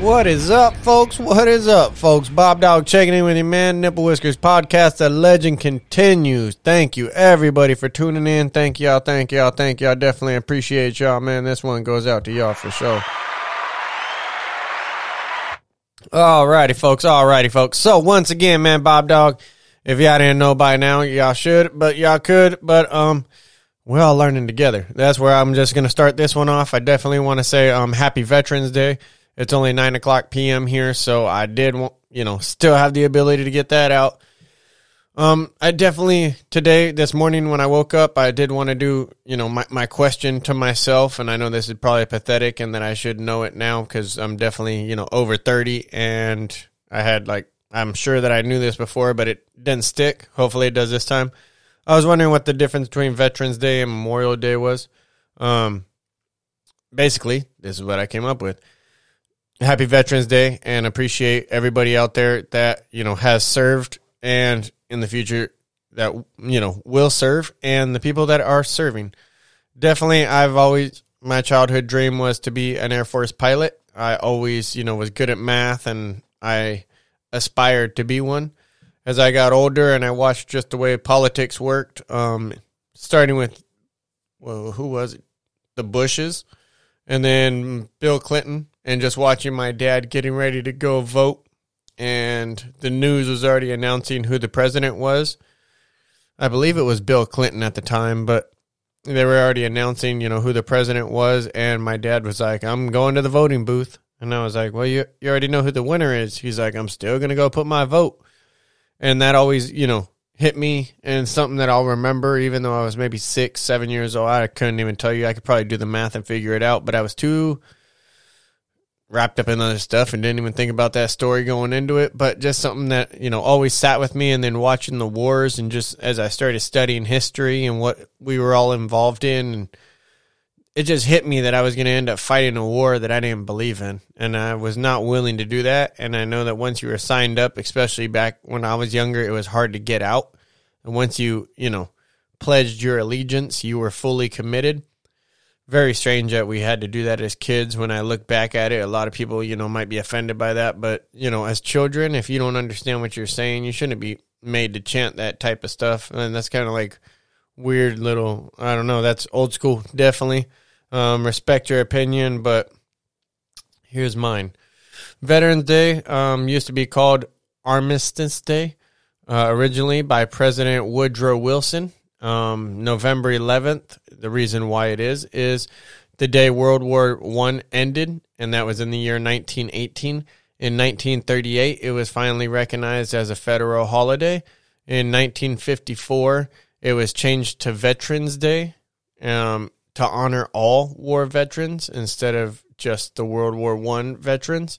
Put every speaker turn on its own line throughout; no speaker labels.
What is up, folks? What is up, folks? Bob Dog checking in with you, man. Nipple Whiskers podcast. The legend continues. Thank you, everybody, for tuning in. Thank y'all. Thank y'all. Thank y'all. Definitely appreciate y'all, man. This one goes out to y'all for sure. Alrighty, folks. Alrighty, folks. So once again, man, Bob Dog. If y'all didn't know by now, y'all should, but y'all could. But um, we're all learning together. That's where I'm just gonna start this one off. I definitely want to say um, Happy Veterans Day. It's only nine o'clock p.m. here, so I did, you know, still have the ability to get that out. Um, I definitely today, this morning when I woke up, I did want to do, you know, my, my question to myself, and I know this is probably pathetic and that I should know it now because I'm definitely, you know, over 30 and I had like, I'm sure that I knew this before, but it didn't stick. Hopefully it does this time. I was wondering what the difference between Veterans Day and Memorial Day was. Um, basically, this is what I came up with happy Veterans Day and appreciate everybody out there that, you know, has served and in the future that, you know, will serve and the people that are serving. Definitely, I've always, my childhood dream was to be an Air Force pilot. I always, you know, was good at math and I aspired to be one. As I got older and I watched just the way politics worked, um, starting with, well, who was it? The Bushes and then Bill Clinton and just watching my dad getting ready to go vote and the news was already announcing who the president was. I believe it was Bill Clinton at the time, but they were already announcing, you know, who the president was and my dad was like, "I'm going to the voting booth." And I was like, "Well, you you already know who the winner is." He's like, "I'm still going to go put my vote." And that always, you know, hit me and something that I'll remember even though I was maybe 6, 7 years old. I couldn't even tell you. I could probably do the math and figure it out, but I was too wrapped up in other stuff and didn't even think about that story going into it. But just something that, you know, always sat with me. And then watching the wars and just as I started studying history and what we were all involved in, and it just hit me that I was going to end up fighting a war that I didn't believe in. And I was not willing to do that. And I know that once you were signed up, especially back when I was younger, it was hard to get out. And once you, you know, pledged your allegiance, you were fully committed very strange that we had to do that as kids. When I look back at it, a lot of people, you know, might be offended by that. But, you know, as children, if you don't understand what you're saying, you shouldn't be made to chant that type of stuff. And that's kind of like weird little, I don't know, that's old school, definitely. Um, respect your opinion, but here's mine. Veterans Day um, used to be called Armistice Day, uh, originally by President Woodrow Wilson um, November 11th. The reason why it is is the day World War One ended, and that was in the year 1918. In 1938, it was finally recognized as a federal holiday. In 1954, it was changed to Veterans Day um, to honor all war veterans instead of just the World War One veterans.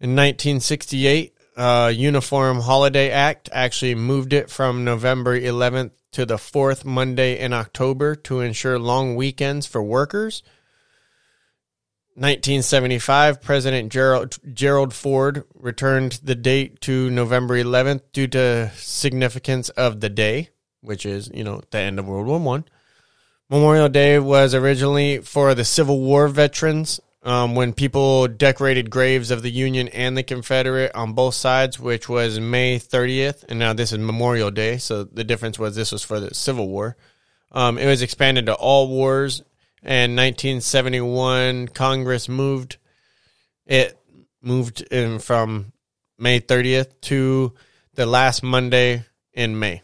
In 1968, uh, Uniform Holiday Act actually moved it from November 11th to the fourth Monday in October to ensure long weekends for workers. 1975, President Gerald, Gerald Ford returned the date to November 11th due to significance of the day, which is, you know, the end of World War One. Memorial Day was originally for the Civil War veterans um, when people decorated graves of the Union and the Confederate on both sides, which was May 30th, and now this is Memorial Day. So the difference was this was for the Civil War. Um, it was expanded to all wars, and 1971 Congress moved it moved in from May 30th to the last Monday in May.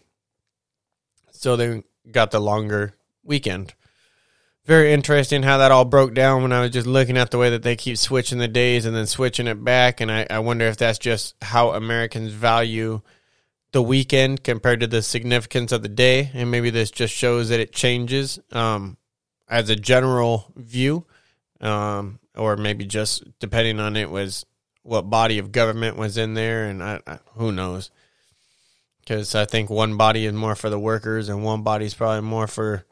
So they got the longer weekend very interesting how that all broke down when I was just looking at the way that they keep switching the days and then switching it back. And I, I wonder if that's just how Americans value the weekend compared to the significance of the day. And maybe this just shows that it changes um, as a general view, um, or maybe just depending on it was what body of government was in there. And I, I, who knows. because I think one body is more for the workers and one body is probably more for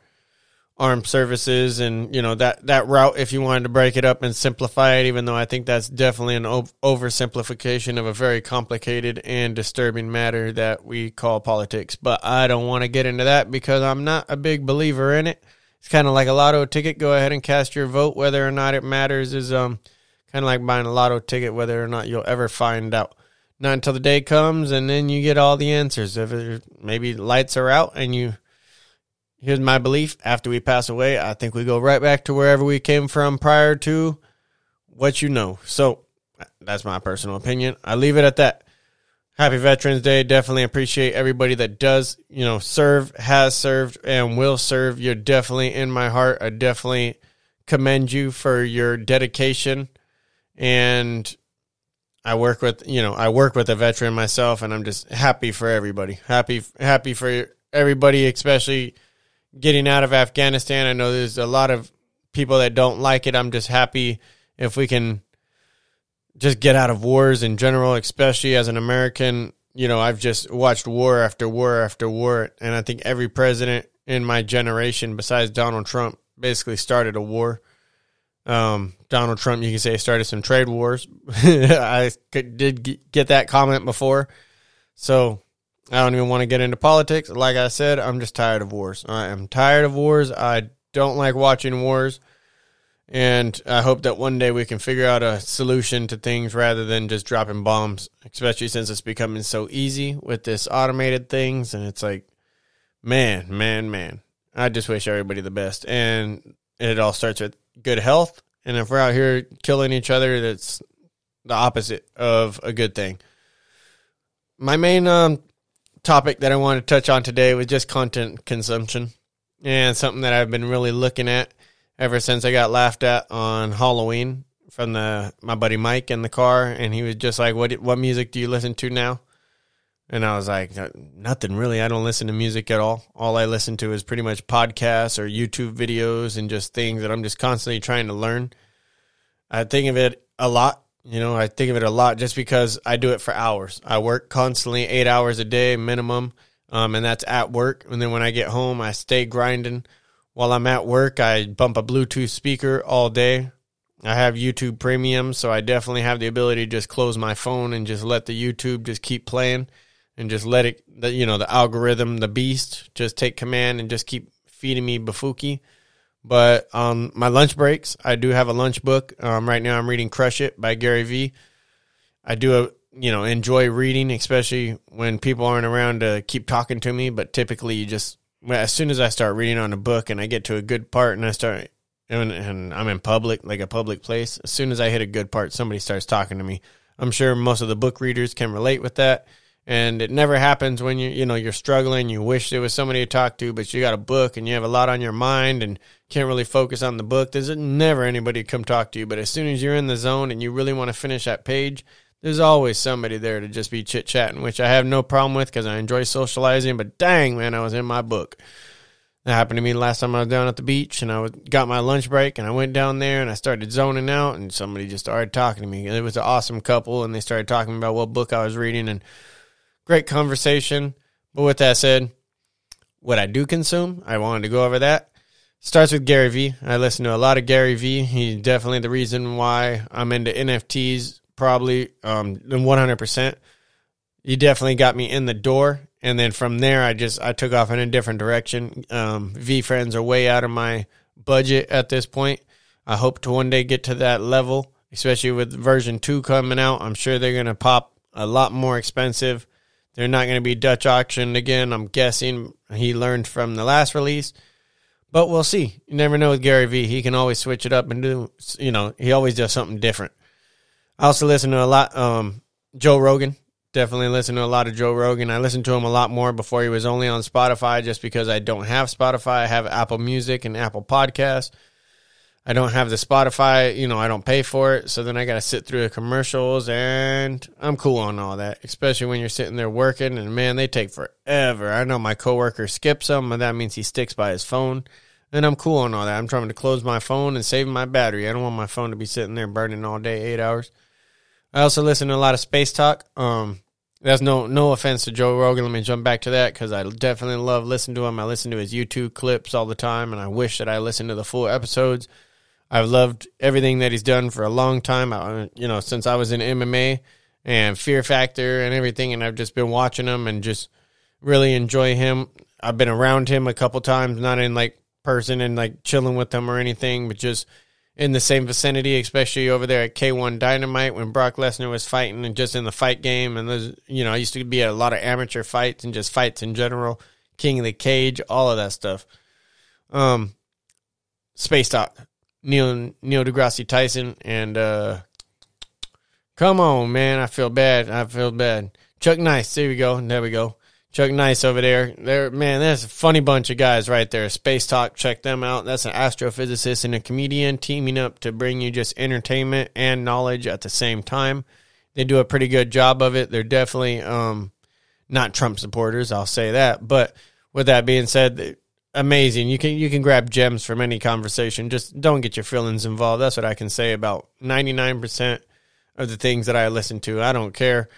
armed services and you know that that route if you wanted to break it up and simplify it even though i think that's definitely an oversimplification of a very complicated and disturbing matter that we call politics. But i don't want to get into that because i'm not a big believer in it. It's kind of like a lotto ticket. Go ahead and cast your vote. Whether or not it matters is um kind of like buying a lotto ticket whether or not you'll ever find out. Not until the day comes and then you get all the answers. If it, maybe lights are out and you here's my belief. After we pass away i think we go right back to wherever we came from prior to what you know. So that's my personal opinion. I leave it at that. Happy veterans day. Definitely appreciate everybody that does you know serve has served and will serve. You're definitely in my heart. I definitely commend you for your dedication. And I work with you know I work with a veteran myself, and I'm just happy for everybody. Happy happy for everybody, especially getting out of Afghanistan. I know there's a lot of people that don't like it. I'm just happy if we can just get out of wars in general, especially as an American. You know, I've just watched war after war after war, and I think every president in my generation, besides Donald Trump, basically started a war. Um, Donald Trump, you can say, started some trade wars. I did get that comment before. So I don't even want to get into politics. Like I said, I'm just tired of wars. I am tired of wars. I don't like watching wars. And I hope that one day we can figure out a solution to things rather than just dropping bombs, especially since it's becoming so easy with this automated things. And it's like, man, man, man. I just wish everybody the best. And it all starts with good health. And if we're out here killing each other, that's the opposite of a good thing. My main um, topic that I wanted to touch on today was just content consumption and something that I've been really looking at ever since I got laughed at on Halloween from the my buddy Mike in the car, and he was just like, "What what music do you listen to now?" And I was like, uh, nothing really. I don't listen to music at all. All I listen to is pretty much podcasts or YouTube videos and just things that I'm just constantly trying to learn. I think of it a lot. You know, I think of it a lot just because I do it for hours. I work constantly eight hours a day minimum, um, and that's at work. And then when I get home, I stay grinding. While I'm at work, I bump a Bluetooth speaker all day. I have YouTube Premium, so I definitely have the ability to just close my phone and just let the YouTube just keep playing and just let it, you know, the algorithm, the beast, just take command and just keep feeding me bafuki. But on my lunch breaks, I do have a lunch book. Um, right now, I'm reading "Crush It" by Gary Vee. I do a you know enjoy reading, especially when people aren't around to keep talking to me. But typically, you just as soon as I start reading on a book and I get to a good part and I start and, and I'm in public, like a public place, as soon as I hit a good part, somebody starts talking to me. I'm sure most of the book readers can relate with that and it never happens when you you know you're struggling you wish there was somebody to talk to but you got a book and you have a lot on your mind and can't really focus on the book there's never anybody to come talk to you but as soon as you're in the zone and you really want to finish that page there's always somebody there to just be chit chatting which i have no problem with because i enjoy socializing but dang man i was in my book that happened to me last time I was down at the beach and I was, got my lunch break and I went down there and I started zoning out and somebody just started talking to me. It was an awesome couple and they started talking about what book I was reading and great conversation. But with that said, what I do consume, I wanted to go over that. Starts with Gary Vee. I listen to a lot of Gary Vee. He's definitely the reason why I'm into NFTs, probably um, 100%. He definitely got me in the door. And then from there, I just I took off in a different direction. Um, friends are way out of my budget at this point. I hope to one day get to that level, especially with version two coming out. I'm sure they're going to pop a lot more expensive they're not going to be Dutch auctioned again. I'm guessing he learned from the last release, but we'll see. You never know with Gary Vee. He can always switch it up and do, you know, he always does something different. I also listen to a lot, um, Joe Rogan. Definitely listen to a lot of Joe Rogan. I listened to him a lot more before he was only on Spotify just because I don't have Spotify. I have Apple Music and Apple Podcasts. I don't have the Spotify, you know, I don't pay for it. So then I got to sit through the commercials and I'm cool on all that, especially when you're sitting there working and man, they take forever. I know my coworker skips them and that means he sticks by his phone and I'm cool on all that. I'm trying to close my phone and save my battery. I don't want my phone to be sitting there burning all day, eight hours. I also listen to a lot of space talk. Um, that's no no offense to Joe Rogan. Let me jump back to that because I definitely love listening to him. I listen to his YouTube clips all the time, and I wish that I listened to the full episodes. I've loved everything that he's done for a long time. I, you know, since I was in MMA and Fear Factor and everything, and I've just been watching him and just really enjoy him. I've been around him a couple times, not in like person and like chilling with him or anything, but just in the same vicinity, especially over there at K1 Dynamite when Brock Lesnar was fighting and just in the fight game. And there's, you know, I used to be at a lot of amateur fights and just fights in general, King of the Cage, all of that stuff. Um, Space Talk, Neil Neil deGrasse Tyson, and uh, come on, man, I feel bad. I feel bad. Chuck Nice, there we go. There we go. Chuck Nice over there. There, man, that's a funny bunch of guys right there. Space Talk, check them out. That's an astrophysicist and a comedian teaming up to bring you just entertainment and knowledge at the same time. They do a pretty good job of it. They're definitely um, not Trump supporters, I'll say that. But with that being said, amazing. You can you can grab gems from any conversation. Just don't get your feelings involved. That's what I can say about ninety nine percent of the things that I listen to. I don't care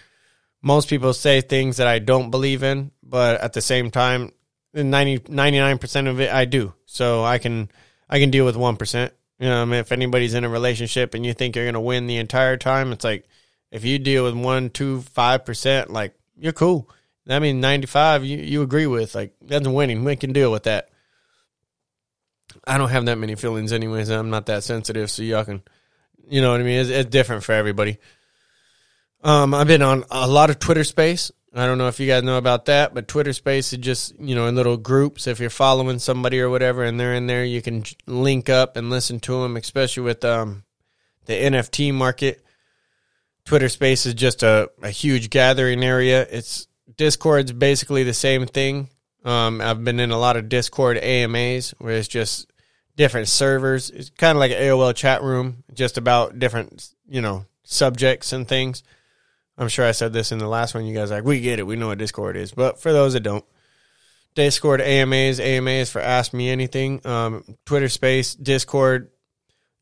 most people say things that I don't believe in, but at the same time, 99% of it I do. So I can I can deal with 1%. You know, I mean, if anybody's in a relationship and you think you're going to win the entire time, it's like if you deal with 1, 2, 5%, like you're cool. I mean, 95 you, you agree with. Like that's winning. We can deal with that. I don't have that many feelings anyways. I'm not that sensitive, so y'all can, you know what I mean? It's, it's different for everybody. Um, I've been on a lot of Twitter Space. I don't know if you guys know about that, but Twitter Space is just you know in little groups. If you're following somebody or whatever, and they're in there, you can link up and listen to them. Especially with um, the NFT market, Twitter Space is just a, a huge gathering area. It's Discord's basically the same thing. Um, I've been in a lot of Discord AMAs where it's just different servers. It's kind of like an AOL chat room, just about different you know subjects and things. I'm sure I said this in the last one. You guys like, we get it. We know what Discord is. But for those that don't, Discord AMAs, AMAs for Ask Me Anything, um, Twitter Space, Discord,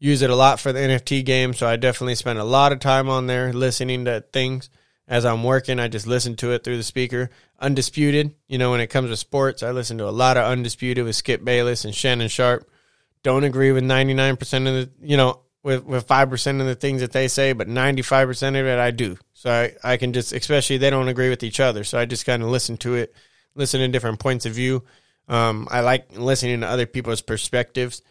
use it a lot for the NFT game. So I definitely spend a lot of time on there listening to things as I'm working. I just listen to it through the speaker. Undisputed, you know, when it comes to sports, I listen to a lot of Undisputed with Skip Bayless and Shannon Sharpe. Don't agree with 99% of the, you know, with with five percent of the things that they say, but ninety five percent of it I do. So I, I can just especially they don't agree with each other. So I just kind of listen to it, listen to different points of view. Um, I like listening to other people's perspectives.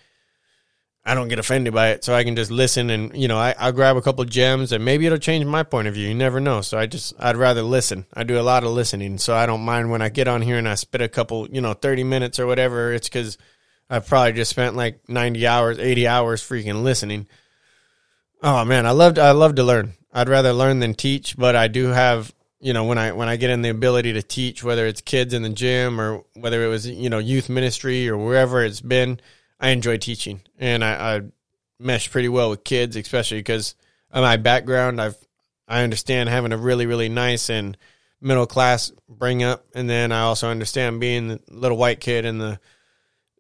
I don't get offended by it, so I can just listen and you know I, I'll grab a couple gems and maybe it'll change my point of view. You never know. So I just I'd rather listen. I do a lot of listening, so I don't mind when I get on here and I spit a couple you know thirty minutes or whatever. It's because I've probably just spent like 90 hours, 80 hours freaking listening. Oh man, I loved I love to learn. I'd rather learn than teach, but I do have, you know, when I when I get in the ability to teach whether it's kids in the gym or whether it was, you know, youth ministry or wherever it's been, I enjoy teaching. And I, I mesh pretty well with kids, especially because of my background. I've I understand having a really, really nice and middle class bring up and then I also understand being the little white kid in the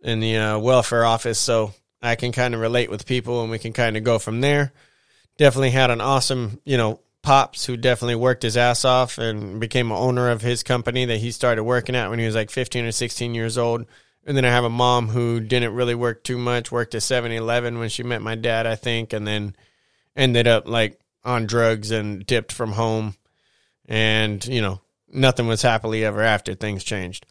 in the uh, welfare office, so I can kind of relate with people, and we can kind of go from there. Definitely had an awesome, you know, pops who definitely worked his ass off and became an owner of his company that he started working at when he was like 15 or 16 years old. And then I have a mom who didn't really work too much, worked at 7 Eleven when she met my dad, I think, and then ended up like on drugs and dipped from home. And, you know, nothing was happily ever after. Things changed.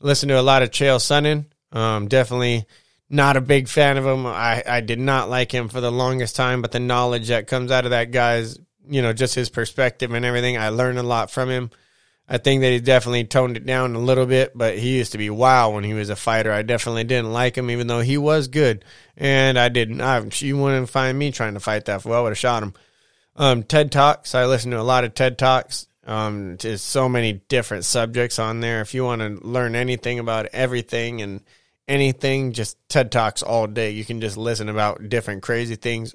Listen to a lot of Chael Sonnen. Um, definitely not a big fan of him. I, I did not like him for the longest time, but the knowledge that comes out of that guy's, you know, just his perspective and everything, I learned a lot from him. I think that he definitely toned it down a little bit, but he used to be wow when he was a fighter. I definitely didn't like him, even though he was good. And I didn't. I, you wouldn't find me trying to fight that well. I would have shot him. Um, TED Talks. I listen to a lot of TED Talks. Um, there's so many different subjects on there. If you want to learn anything about everything and anything, just TED Talks all day. You can just listen about different crazy things.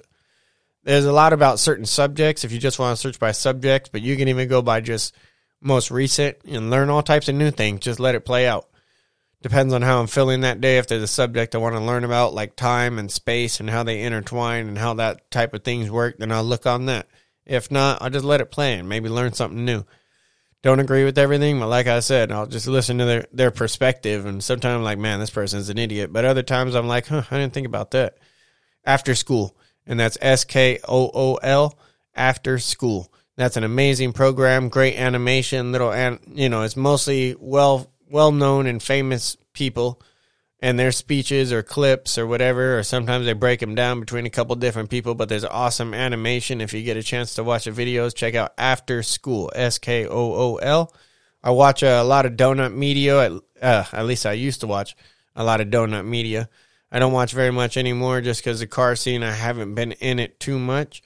There's a lot about certain subjects if you just want to search by subjects, but you can even go by just most recent and learn all types of new things. Just let it play out. Depends on how I'm feeling that day. If there's a subject I want to learn about, like time and space and how they intertwine and how that type of things work, then I'll look on that. If not, I'll just let it play and maybe learn something new. Don't agree with everything, but like I said, I'll just listen to their, their perspective. And sometimes I'm like, man, this person's an idiot. But other times I'm like, huh, I didn't think about that. After Skool. And that's S K O O L, after Skool. That's an amazing program, great animation, little, and you know, it's mostly well, well known and famous people and their speeches or clips or whatever, or sometimes they break them down between a couple different people. But there's awesome animation. If you get a chance to watch the videos, check out After Skool, S K O O L. I watch a, lot of Donut Media. At, uh, at least I used to watch a lot of Donut Media. I don't watch very much anymore just because the car scene, I haven't been in it too much.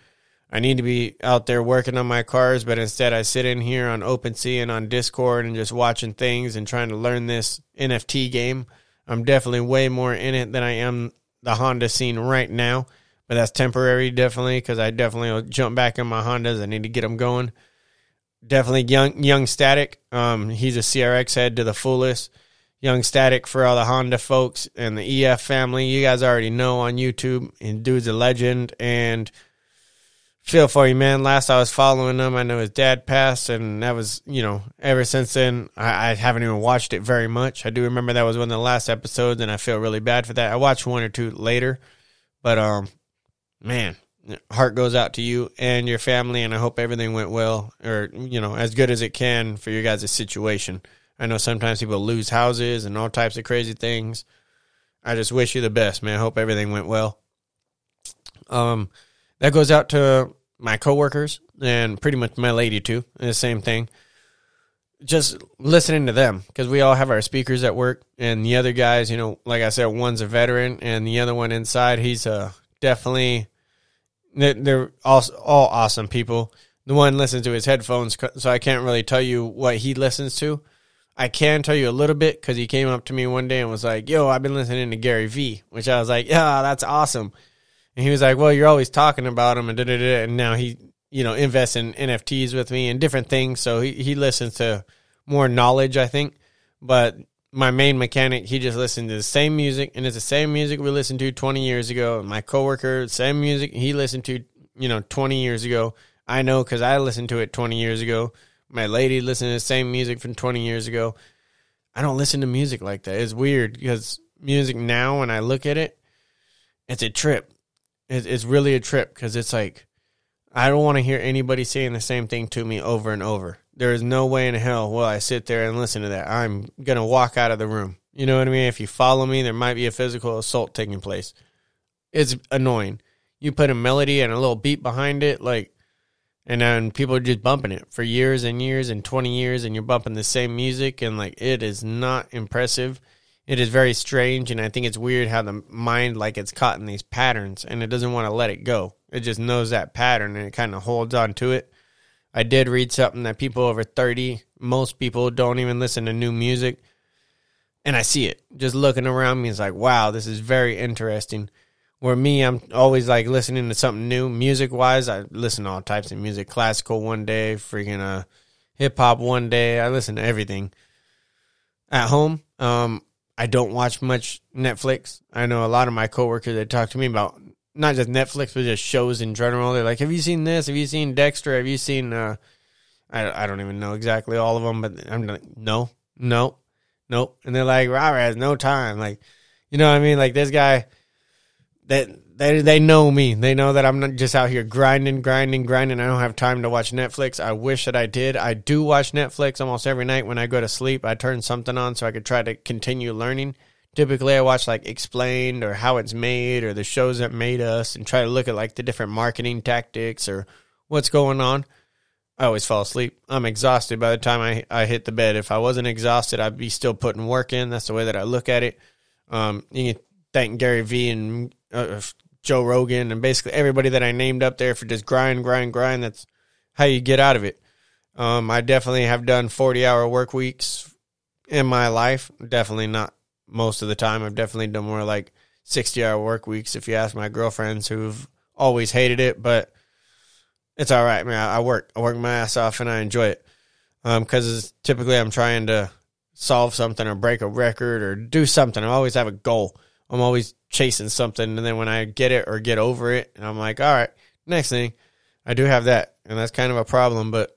I need to be out there working on my cars, but instead I sit in here on OpenSea and on Discord and just watching things and trying to learn this NFT game. I'm definitely way more in it than I am the Honda scene right now, but that's temporary, definitely, because I definitely will jump back in my Hondas. I need to get them going. Definitely young, young static. Um, he's a CRX head to the fullest. Young static for all the Honda folks and the EF family. You guys already know on YouTube, and dude's a legend and feel for you, man. Last I was following him, I know his dad passed, and that was, you know, ever since then, I, I, haven't even watched it very much. I do remember that was one of the last episodes, and I feel really bad for that. I watched one or two later, but, um, man, heart goes out to you and your family, and I hope everything went well, or, you know, as good as it can for your guys' situation. I know sometimes people lose houses and all types of crazy things. I just wish you the best, man. I hope everything went well. Um, that goes out to my coworkers and pretty much my lady too. The same thing. Just listening to them because we all have our speakers at work, and the other guys, you know, like I said, one's a veteran, and the other one inside, he's uh, definitely. They're all all awesome people. The one listens to his headphones, so I can't really tell you what he listens to. I can tell you a little bit because he came up to me one day and was like, "Yo, I've been listening to Gary Vee," which I was like, "Yeah, that's awesome." And he was like, "Well, you're always talking about him," and da da da. And now he, you know, invests in NFTs with me and different things. So he he listens to more knowledge, I think. But my main mechanic, he just listened to the same music, and it's the same music we listened to 20 years ago. My coworker, same music he listened to, you know, 20 years ago. I know because I listened to it 20 years ago. My lady listened to the same music from 20 years ago. I don't listen to music like that. It's weird because music now, when I look at it, it's a trip it's really a trip because it's like I don't want to hear anybody saying the same thing to me over and over. There is no way in hell will I sit there and listen to that. I'm gonna walk out of the room. You know what I mean? If you follow me, there might be a physical assault taking place. It's annoying. You put a melody and a little beat behind it, like, and then people are just bumping it for years and years and 20 years, and you're bumping the same music, and like, it is not impressive it is very strange and i think it's weird how the mind like it's caught in these patterns and it doesn't want to let it go. It just knows that pattern and it kind of holds on to it. I did read something that people over 30 most people don't even listen to new music and i see it. Just looking around me it's like wow this is very interesting. Where me i'm always like listening to something new. Music wise i listen to all types of music. Classical one day freaking uh hip hop one day. I listen to everything. At home um I don't watch much Netflix. I know a lot of my coworkers that talk to me about not just Netflix, but just shows in general. They're like, "Have you seen this? Have you seen Dexter? Have you seen?" Uh, I I don't even know exactly all of them, but I'm like, no, no, nope. And they're like, Robert has no time. Like, you know what I mean? Like this guy that they they know me. They know that I'm not just out here grinding, grinding, grinding. I don't have time to watch Netflix. I wish that I did. I do watch Netflix almost every night when I go to sleep. I turn something on so I could try to continue learning. Typically, I watch like Explained or How It's Made or the shows that made us and try to look at like the different marketing tactics or what's going on. I always fall asleep. I'm exhausted by the time I, I hit the bed. If I wasn't exhausted, I'd be still putting work in. That's the way that I look at it. Um, you can thank Gary Vee and uh, Joe Rogan and basically everybody that I named up there for just grind, grind, grind. That's how you get out of it. Um, I definitely have done 40 hour work weeks in my life. Definitely not most of the time. I've definitely done more like 60 hour work weeks if you ask my girlfriends who've always hated it, but it's all right, man. I work, I work my ass off and I enjoy it. Um, cause typically I'm trying to solve something or break a record or do something. I always have a goal. I'm always chasing something, and then when I get it or get over it, and I'm like, all right, next thing, I do have that, and that's kind of a problem. But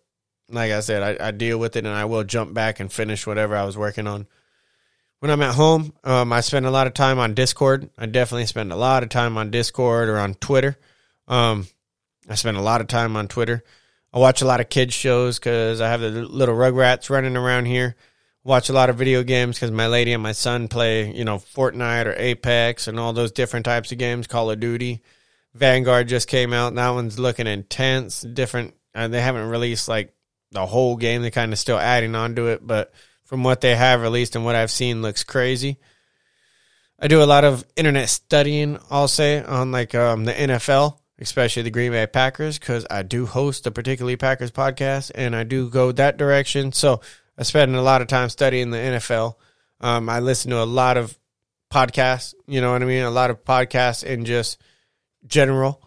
like I said, I, I, deal with it and I will jump back and finish whatever I was working on. When I'm at home, um, I spend a lot of time on Discord. I definitely spend a lot of time on Discord or on Twitter. Um, I spend a lot of time on Twitter. I watch a lot of kids shows because I have the little Rugrats running around here. Watch a lot of video games because my lady and my son play, you know, Fortnite or Apex and all those different types of games. Call of Duty, Vanguard just came out. That one's looking intense. Different. Uh, they haven't released like the whole game. They're kind of still adding on to it, but from what they have released and what I've seen, looks crazy. I do a lot of internet studying. I'll say on like um, the NFL, especially the Green Bay Packers, because I do host the particularly Packers podcast, and I do go that direction. So I spend a lot of time studying the NFL. Um, I listen to a lot of podcasts. You know what I mean? A lot of podcasts in just general.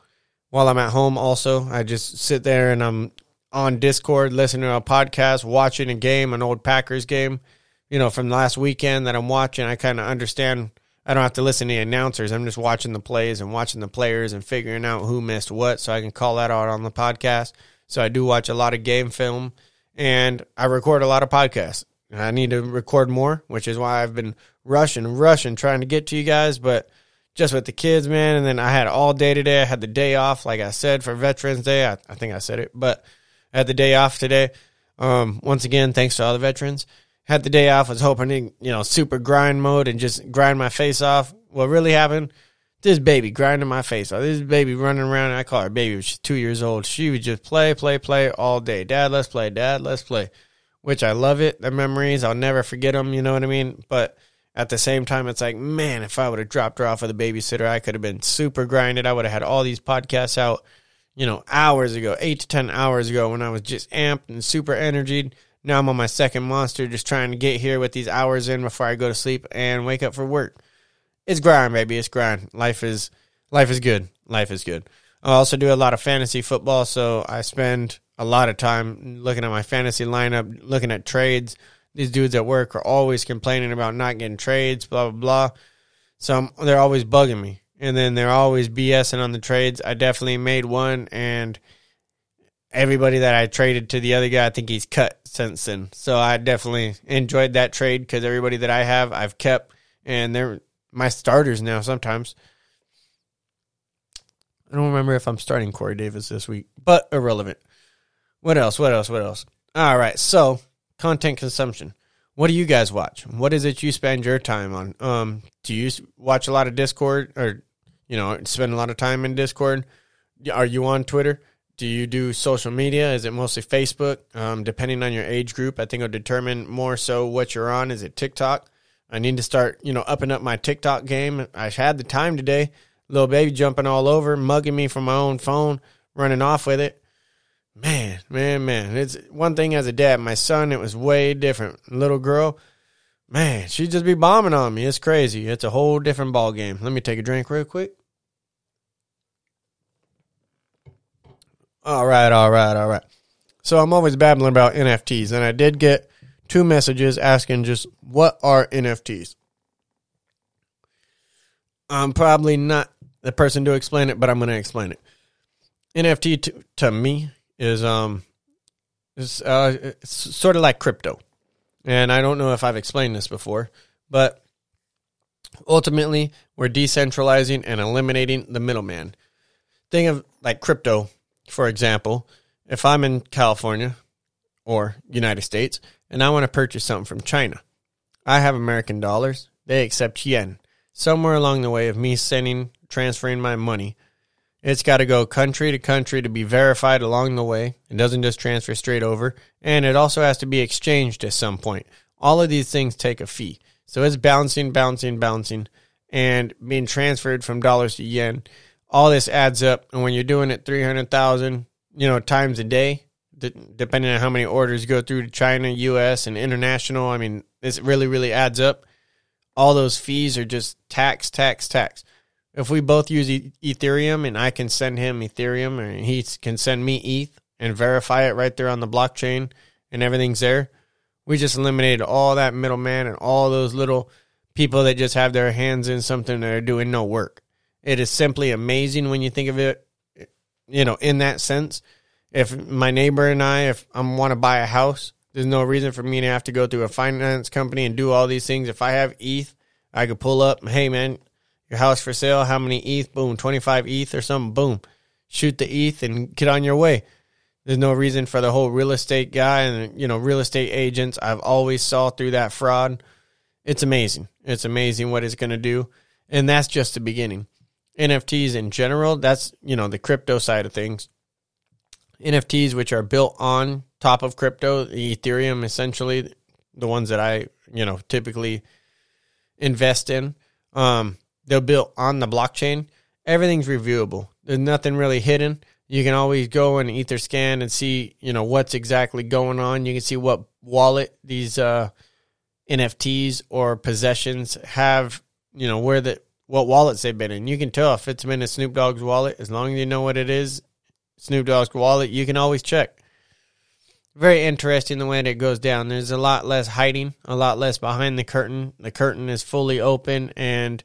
While I'm at home, also I just sit there and I'm on Discord, listening to a podcast, watching a game, an old Packers game, you know, from last weekend that I'm watching. I kind of understand. I don't have to listen to the announcers. I'm just watching the plays and watching the players and figuring out who missed what so I can call that out on the podcast. So I do watch a lot of game film and I record a lot of podcasts. And I need to record more, which is why I've been rushing, rushing, trying to get to you guys. But just with the kids, man, and then I had all day today. I had the day off, like I said, for Veterans Day. I, I think I said it, but had the day off today. Um, once again, thanks to all the veterans. Had the day off. Was hoping to, you know, super grind mode and just grind my face off. What really happened? This baby grinding my face off. This baby running around. I call her baby. She's two years old. She would just play, play, play all day. Dad, let's play. Dad, let's play. Which I love it. The memories, I'll never forget them. You know what I mean? But at the same time, it's like, man, if I would have dropped her off with a babysitter, I could have been super grinded. I would have had all these podcasts out you know, hours ago, eight to 10 hours ago when I was just amped and super energied. Now I'm on my second monster, just trying to get here with these hours in before I go to sleep and wake up for work. It's grind, baby. It's grind. Life is, life is good. Life is good. I also do a lot of fantasy football, so I spend a lot of time looking at my fantasy lineup, looking at trades. These dudes at work are always complaining about not getting trades, blah, blah, blah. So I'm, they're always bugging me and then they're always BSing on the trades. I definitely made one, and everybody that I traded to the other guy, I think he's cut since then. So I definitely enjoyed that trade because everybody that I have, I've kept, and they're my starters now. Sometimes I don't remember if I'm starting Corey Davis this week, but irrelevant. What else? What else? What else? All right. So content consumption. What do you guys watch? What is it you spend your time on? Um, do you watch a lot of Discord or you know, spend a lot of time in Discord. Are you on Twitter? Do you do social media? Is it mostly Facebook? Um, depending on your age group, I think it'll determine more so what you're on. Is it TikTok? I need to start, you know, upping up my TikTok game. I had the time today. Little baby jumping all over, mugging me from my own phone, running off with it. Man, man, man. It's one thing as a dad. My son, it was way different. Little girl, Man, she'd just be bombing on me. It's crazy. It's a whole different ball game. Let me take a drink real quick. All right, all right, all right. So I'm always babbling about NFTs, and I did get two messages asking just what are NFTs. I'm probably not the person to explain it, but I'm going to explain it. NFT to, to me is um is uh it's sort of like crypto. And I don't know if I've explained this before, but ultimately, we're decentralizing and eliminating the middleman. Think of like crypto, for example. If I'm in California or United States and I want to purchase something from China, I have American dollars, they accept yen. Somewhere along the way of me sending, transferring my money, it's got to go country to country to be verified along the way. It doesn't just transfer straight over. And it also has to be exchanged at some point. All of these things take a fee. So it's bouncing, bouncing, bouncing, and being transferred from dollars to yen. All this adds up. And when you're doing it 300,000, you know, times a day, depending on how many orders go through to China, US, and international, I mean, this really, really adds up. All those fees are just tax, tax, tax if we both use Ethereum and I can send him Ethereum and he can send me ETH and verify it right there on the blockchain and everything's there, we just eliminated all that middleman and all those little people that just have their hands in something that are doing no work. It is simply amazing when you think of it, you know, in that sense. If my neighbor and I, if I want to buy a house, there's no reason for me to have to go through a finance company and do all these things. If I have ETH, I could pull up, hey man, your house for sale, how many ETH? Boom, 25 ETH or something, boom. Shoot the ETH and get on your way. There's no reason for the whole real estate guy and you know real estate agents. I've always saw through that fraud. It's amazing. It's amazing what it's going to do, and that's just the beginning. NFTs in general, that's you know the crypto side of things. NFTs which are built on top of crypto, the Ethereum essentially, the ones that I you know typically invest in. Um, they're built on the blockchain. Everything's reviewable. There's nothing really hidden you can always go and Etherscan and see, you know, what's exactly going on. You can see what wallet these uh, NFTs or possessions have, you know, where the what wallets they've been in. You can tell if it's been in Snoop Dogg's wallet as long as you know what it is. Snoop Dogg's wallet, you can always check. Very interesting the way that it goes down. There's a lot less hiding, a lot less behind the curtain. The curtain is fully open and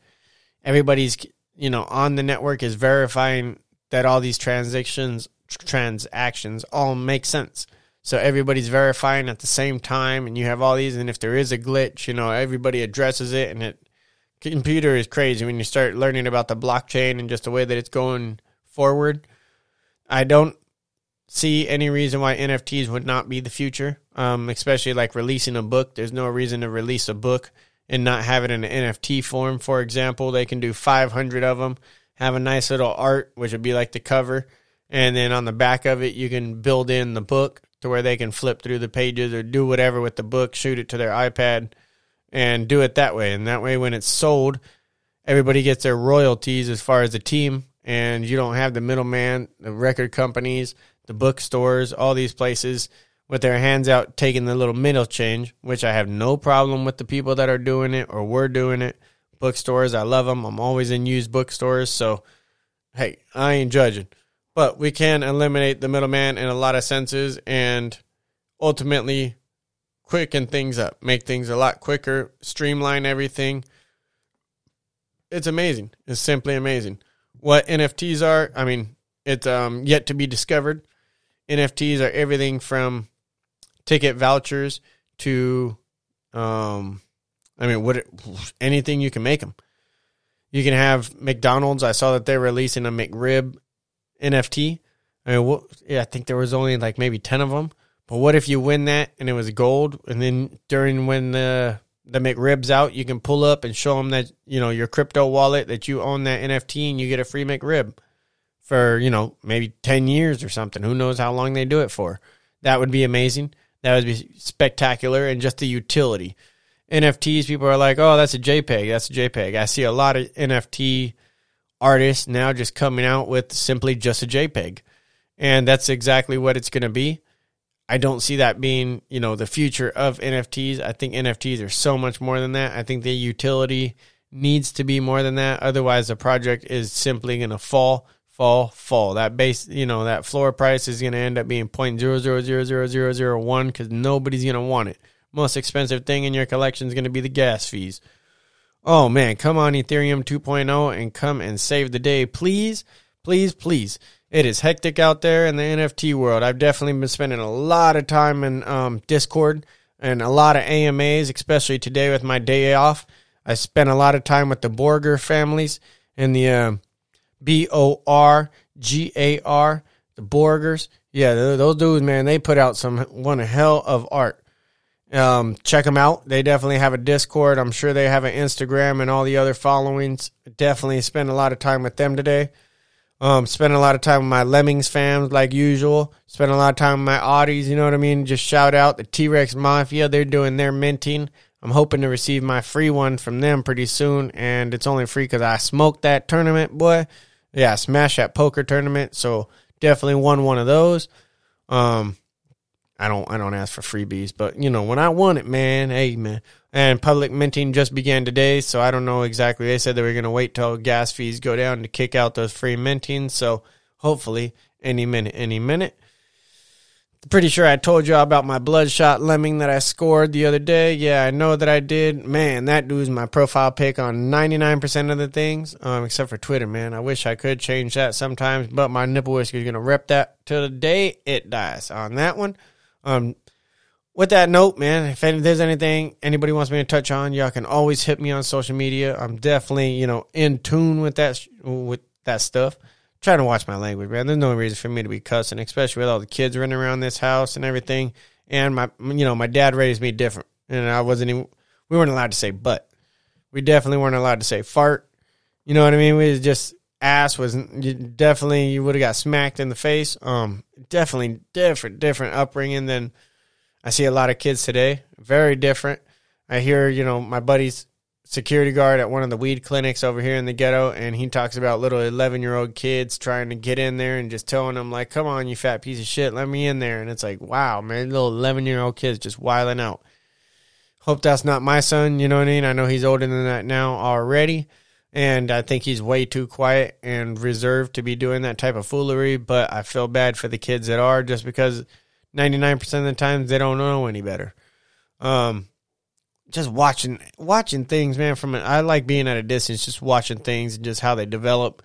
everybody's you know on the network is verifying that all these transactions transactions all make sense. So everybody's verifying at the same time, and you have all these. And if there is a glitch, you know everybody addresses it. And it computer is crazy when you start learning about the blockchain and just the way that it's going forward. I don't see any reason why NFTs would not be the future, um, especially like releasing a book. There's no reason to release a book and not have it in an NFT form. For example, they can do 500 of them have a nice little art, which would be like the cover. And then on the back of it, you can build in the book to where they can flip through the pages or do whatever with the book, shoot it to their iPad, and do it that way. And that way, when it's sold, everybody gets their royalties as far as the team, and you don't have the middleman, the record companies, the bookstores, all these places with their hands out taking the little middle change, which I have no problem with the people that are doing it or were doing it bookstores. I love them. I'm always in used bookstores. So, hey, I ain't judging. But we can eliminate the middleman in a lot of senses and ultimately quicken things up, make things a lot quicker, streamline everything. It's amazing. It's simply amazing. What NFTs are, I mean, it's um, yet to be discovered. NFTs are everything from ticket vouchers to um, I mean, what anything you can make them. You can have McDonald's. I saw that they're releasing a McRib NFT. I mean, what, yeah, I think there was only like maybe ten of them. But what if you win that and it was gold, and then during when the the McRib's out, you can pull up and show them that you know your crypto wallet that you own that NFT, and you get a free McRib for you know maybe ten years or something. Who knows how long they do it for? That would be amazing. That would be spectacular, and just the utility. NFTs, people are like, oh, that's a JPEG. That's a JPEG. I see a lot of NFT artists now just coming out with simply just a JPEG. And that's exactly what it's going to be. I don't see that being, you know, the future of NFTs. I think NFTs are so much more than that. I think the utility needs to be more than that. Otherwise, the project is simply going to fall, fall, fall. That base, you know, that floor price is going to end up being point zero zero zero zero zero zero one because nobody's going to want it most expensive thing in your collection is going to be the gas fees. Oh man, come on Ethereum 2.0 and come and save the day, please, please, please. It is hectic out there in the NFT world. I've definitely been spending a lot of time in um, Discord and a lot of AMAs, especially today with my day off. I spent a lot of time with the Borgar families and the uh, B O R G A R, the Borgars. Yeah, those dudes, man, they put out some one hell of art. Um, check them out. They definitely have a Discord. I'm sure they have an Instagram and all the other followings. Definitely spend a lot of time with them today. Um, spend a lot of time with my Lemmings fans like usual. Spend a lot of time with my Audis, you know what I mean? Just shout out the T Rex Mafia. They're doing their minting. I'm hoping to receive my free one from them pretty soon, and it's only free because I smoked that tournament, boy. Yeah, smash that poker tournament. So definitely won one of those. Um, I don't I don't ask for freebies, but you know when I want it, man, hey man. And public minting just began today, so I don't know exactly. They said they were going to wait till gas fees go down to kick out those free mintings. So hopefully, any minute, any minute. Pretty sure I told you about my bloodshot lemming that I scored the other day. Yeah, I know that I did. Man, that dude's my profile pic on 99% of the things, um, except for Twitter, man. I wish I could change that sometimes, but my nipple whisker is going to rep that till the day it dies on that one. Um, with that note, man, if there's anything anybody wants me to touch on, y'all can always hit me on social media. I'm definitely, you know, in tune with that with that stuff trying to watch my language, man. There's no reason for me to be cussing, especially with all the kids running around this house and everything. And my, you know, my dad raised me different, and I wasn't even. We weren't allowed to say but. We definitely weren't allowed to say fart. You know what I mean? We just ass was definitely you would have got smacked in the face. Um, definitely different, different upbringing than I see a lot of kids today. Very different. I hear, you know, my buddies security guard at one of the weed clinics over here in the ghetto, and he talks about little 11 year old kids trying to get in there and just telling them, like, come on, you fat piece of shit, let me in there. And it's like, wow, man, little 11 year old kids just wiling out. Hope that's not my son, you know what I mean? I know he's older than that now already, and I think he's way too quiet and reserved to be doing that type of foolery, but I feel bad for the kids that are just because 99% of the times they don't know any better. Um, just watching watching things, man. From an, I like being at a distance, just watching things and just how they develop.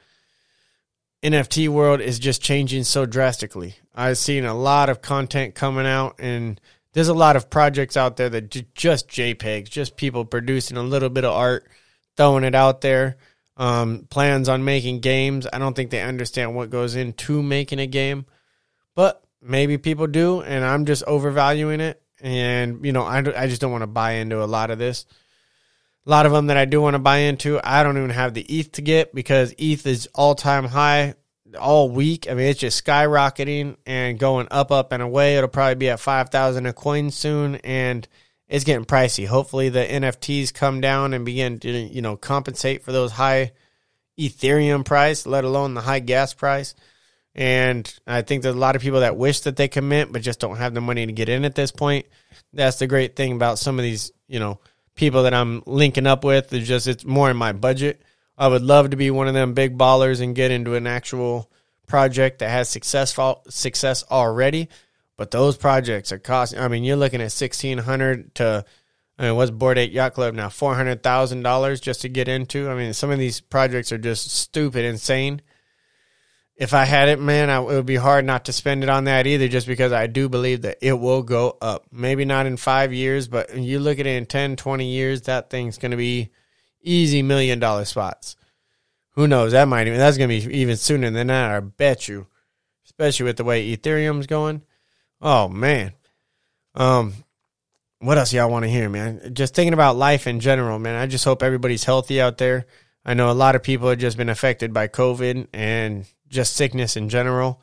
NFT world is just changing so drastically. I've seen a lot of content coming out, and there's a lot of projects out there that just JPEGs, just people producing a little bit of art, throwing it out there. Um, plans on making games. I don't think they understand what goes into making a game, but maybe people do, and I'm just overvaluing it and you know I, I just don't want to buy into a lot of this a lot of them that i do want to buy into i don't even have the eth to get because eth is all-time high all week i mean it's just skyrocketing and going up up and away it'll probably be at 5000 a coin soon and it's getting pricey hopefully the nfts come down and begin to you know compensate for those high ethereum price let alone the high gas price and I think there's a lot of people that wish that they commit, but just don't have the money to get in at this point. That's the great thing about some of these, you know, people that I'm linking up with. Is just it's more in my budget. I would love to be one of them big ballers and get into an actual project that has successful success already. But those projects are costing. I mean, you're looking at sixteen hundred to. I mean, what's Bored Ape Yacht Club now? Four hundred thousand dollars just to get into. I mean, some of these projects are just stupid, insane if I had it, man, I, it would be hard not to spend it on that either, just because I do believe that it will go up. Maybe not in five years, but you look at it in 10, 20 years, that thing's going to be easy million dollar spots. Who knows? That might even, that's going to be even sooner than that, I bet you. Especially with the way Ethereum's going. Oh, man. Um, what else y'all want to hear, man? Just thinking about life in general, man. I just hope everybody's healthy out there. I know a lot of people have just been affected by COVID and just sickness in general.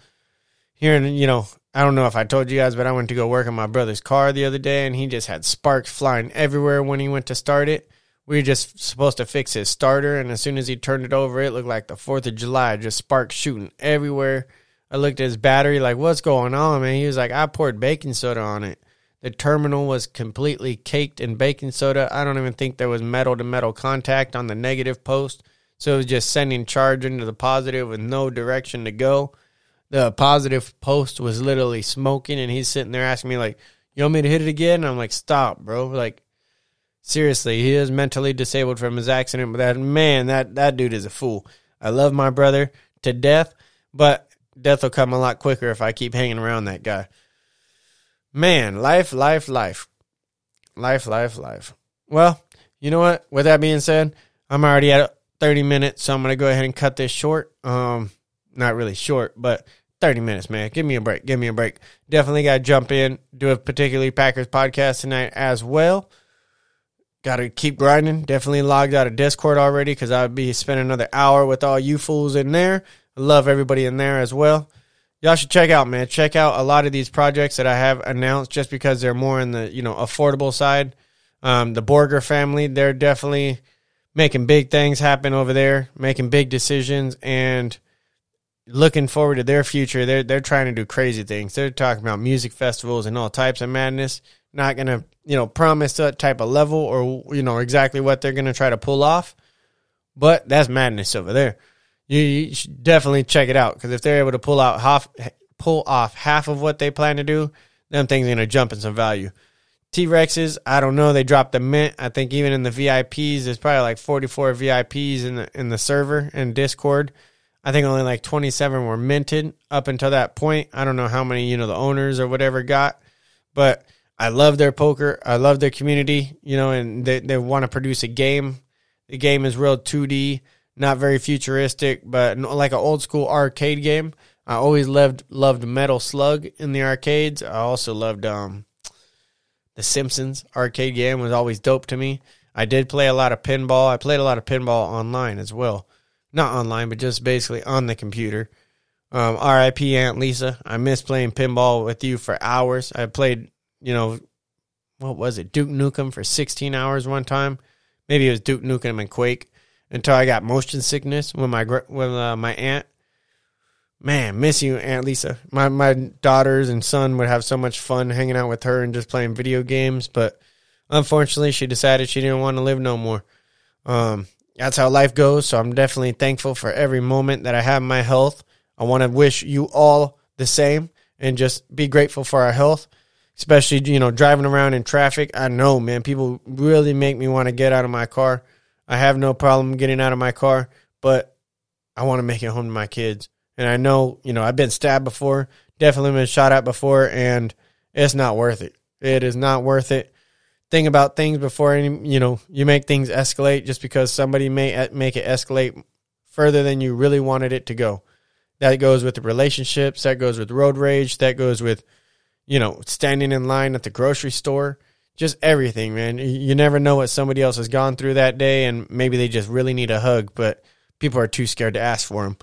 Here, in, you know, I don't know if I told you guys, but I went to go work on my brother's car the other day, and he just had sparks flying everywhere when he went to start it. We were just supposed to fix his starter, and as soon as he turned it over, it looked like the Fourth of July, just sparks shooting everywhere. I looked at his battery, like, what's going on, man? He was like, I poured baking soda on it. The terminal was completely caked in baking soda. I don't even think there was metal to metal contact on the negative post. So it was just sending charge into the positive with no direction to go. The positive post was literally smoking, and he's sitting there asking me, like, you want me to hit it again? And I'm like, stop, bro. Like, seriously, he is mentally disabled from his accident, but that man, that, that dude is a fool. I love my brother to death, but death will come a lot quicker if I keep hanging around that guy. Man, life, life, life. Life, life, life. Well, you know what? With that being said, I'm already at 30 minutes, so I'm gonna go ahead and cut this short. Um, not really short, but 30 minutes, man. Give me a break. Give me a break. Definitely got to jump in, do a particularly Packers podcast tonight as well. Got to keep grinding. Definitely logged out of Discord already because I'll be spending another hour with all you fools in there. I love everybody in there as well. Y'all should check out, man. Check out a lot of these projects that I have announced just because they're more in the, you know, affordable side. Um, the Borgar family, they're definitely making big things happen over there, making big decisions, and looking forward to their future. They're they're trying to do crazy things. They're talking about music festivals and all types of madness. Not gonna you know promise that type of level or you know exactly what they're gonna try to pull off, but that's madness over there. You, you should definitely check it out because if they're able to pull out half pull off half of what they plan to do, them things are gonna jump in some value. T Rexes, I don't know. They dropped the mint. I think even in the VIPs, there's probably like 44 VIPs in the in the server and Discord. I think only like 27 were minted up until that point. I don't know how many you know the owners or whatever got, but I love their poker. I love their community. You know, and they they want to produce a game. The game is real 2D, not very futuristic, but like an old school arcade game. I always loved loved Metal Slug in the arcades. I also loved um the Simpsons arcade game was always dope to me. I did play a lot of pinball. I played a lot of pinball online as well. Not online, but just basically on the computer. Um, RIP Aunt Lisa. I miss playing pinball with you for hours. I played, you know, what was it? Duke Nukem for 16 hours one time. Maybe it was Duke Nukem and Quake until I got motion sickness when my when uh, my aunt man, miss you, Aunt Lisa. My my daughters and son would have so much fun hanging out with her and just playing video games, but unfortunately, she decided she didn't want to live no more. Um, that's how life goes. So I'm definitely thankful for every moment that I have my health. I want to wish you all the same and just be grateful for our health, especially you know driving around in traffic. I know, man, people really make me want to get out of my car. I have no problem getting out of my car, but I want to make it home to my kids. And I know, you know, I've been stabbed before, definitely been shot at before, and it's not worth it. It is not worth it. Think about things before any, you know, you make things escalate just because somebody may make it escalate further than you really wanted it to go. That goes with the relationships, that goes with road rage, that goes with, you know, standing in line at the grocery store, just everything, man. You never know what somebody else has gone through that day, and maybe they just really need a hug, but people are too scared to ask for them.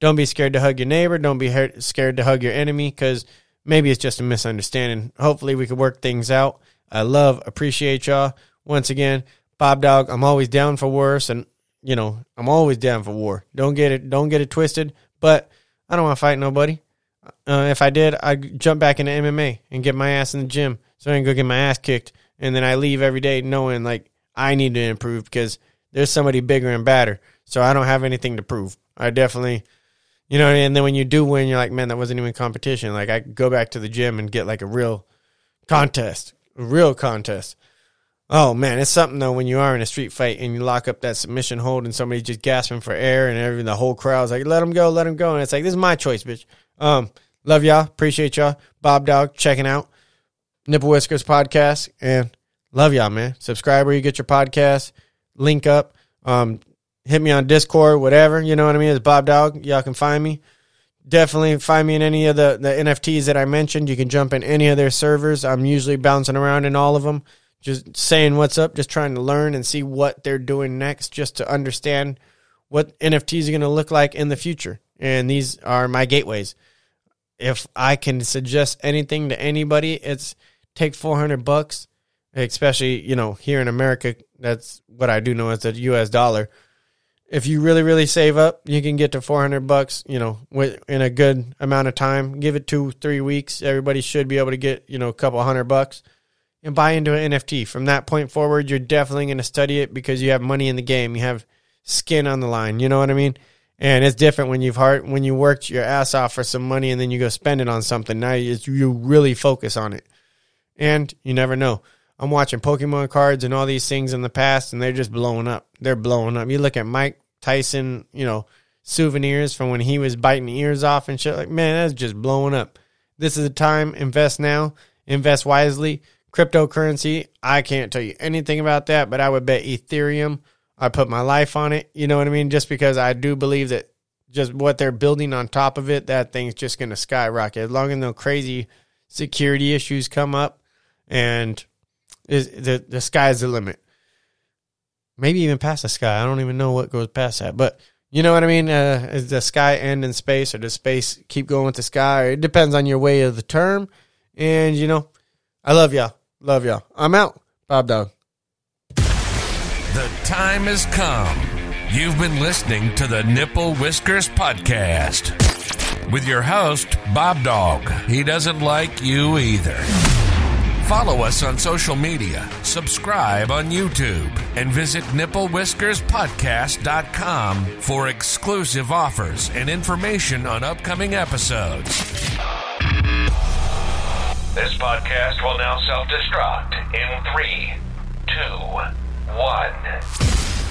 Don't be scared to hug your neighbor. Don't be scared to hug your enemy because maybe it's just a misunderstanding. Hopefully, we can work things out. I love, appreciate y'all. Once again, Bob Dog, I'm always down for worse, and you know I'm always down for war. Don't get it, don't get it twisted. But I don't want to fight nobody. Uh, if I did, I'd jump back into MMA and get my ass in the gym, so I can go get my ass kicked, and then I leave every day knowing like I need to improve because there's somebody bigger and badder. So I don't have anything to prove. I definitely you know, and then when you do win, you're like, man, that wasn't even competition. Like I go back to the gym and get like a real contest, a real contest. Oh man, it's something though when you are in a street fight and you lock up that submission hold and somebody's just gasping for air and every the whole crowd's like, let him go, let him go, and it's like this is my choice, bitch. Um, love y'all, appreciate y'all, Bob Dog checking out Nipple Whiskers podcast and love y'all, man. Subscribe where you get your podcast, link up. Um, hit me on Discord, whatever. You know what I mean? It's Bob Dog. Y'all can find me. Definitely find me in any of the, the NFTs that I mentioned. You can jump in any of their servers. I'm usually bouncing around in all of them, just saying what's up, just trying to learn and see what they're doing next, just to understand what NFTs are going to look like in the future. And these are my gateways. If I can suggest anything to anybody, it's take 400 bucks, especially, you know, here in America. That's what I do know as a US dollar if you really really save up, you can get to 400 bucks, you know, in a good amount of time. Give it 2 3 weeks, everybody should be able to get, you know, a couple hundred bucks and buy into an NFT. From that point forward, you're definitely going to study it because you have money in the game. You have skin on the line, you know what I mean? And it's different when you've hard when you worked your ass off for some money and then you go spend it on something. Now you, you really focus on it. And you never know. I'm watching Pokemon cards and all these things in the past, and they're just blowing up. They're blowing up. You look at Mike Tyson, you know, souvenirs from when he was biting ears off and shit. Like, man, that's just blowing up. This is the time. Invest now. Invest wisely. Cryptocurrency. I can't tell you anything about that, but I would bet Ethereum. I put my life on it. You know what I mean? Just because I do believe that just what they're building on top of it, that thing's just going to skyrocket. As long as no crazy security issues come up and is the the sky's the limit. Maybe even past the sky. I don't even know what goes past that, but you know what I mean. Uh, is the sky end in space, or does space keep going with the sky? It depends on your way of the term. And you know, I love y'all. Love y'all. I'm out. Bob Dog.
The time has come. You've been listening to the Nipple Whiskers Podcast with your host, Bob Dog. He doesn't like you either. Follow us on social media, subscribe on YouTube, and visit nipplewhiskerspodcast.com for exclusive offers and information on upcoming episodes. This podcast will now self destruct in three, two, one.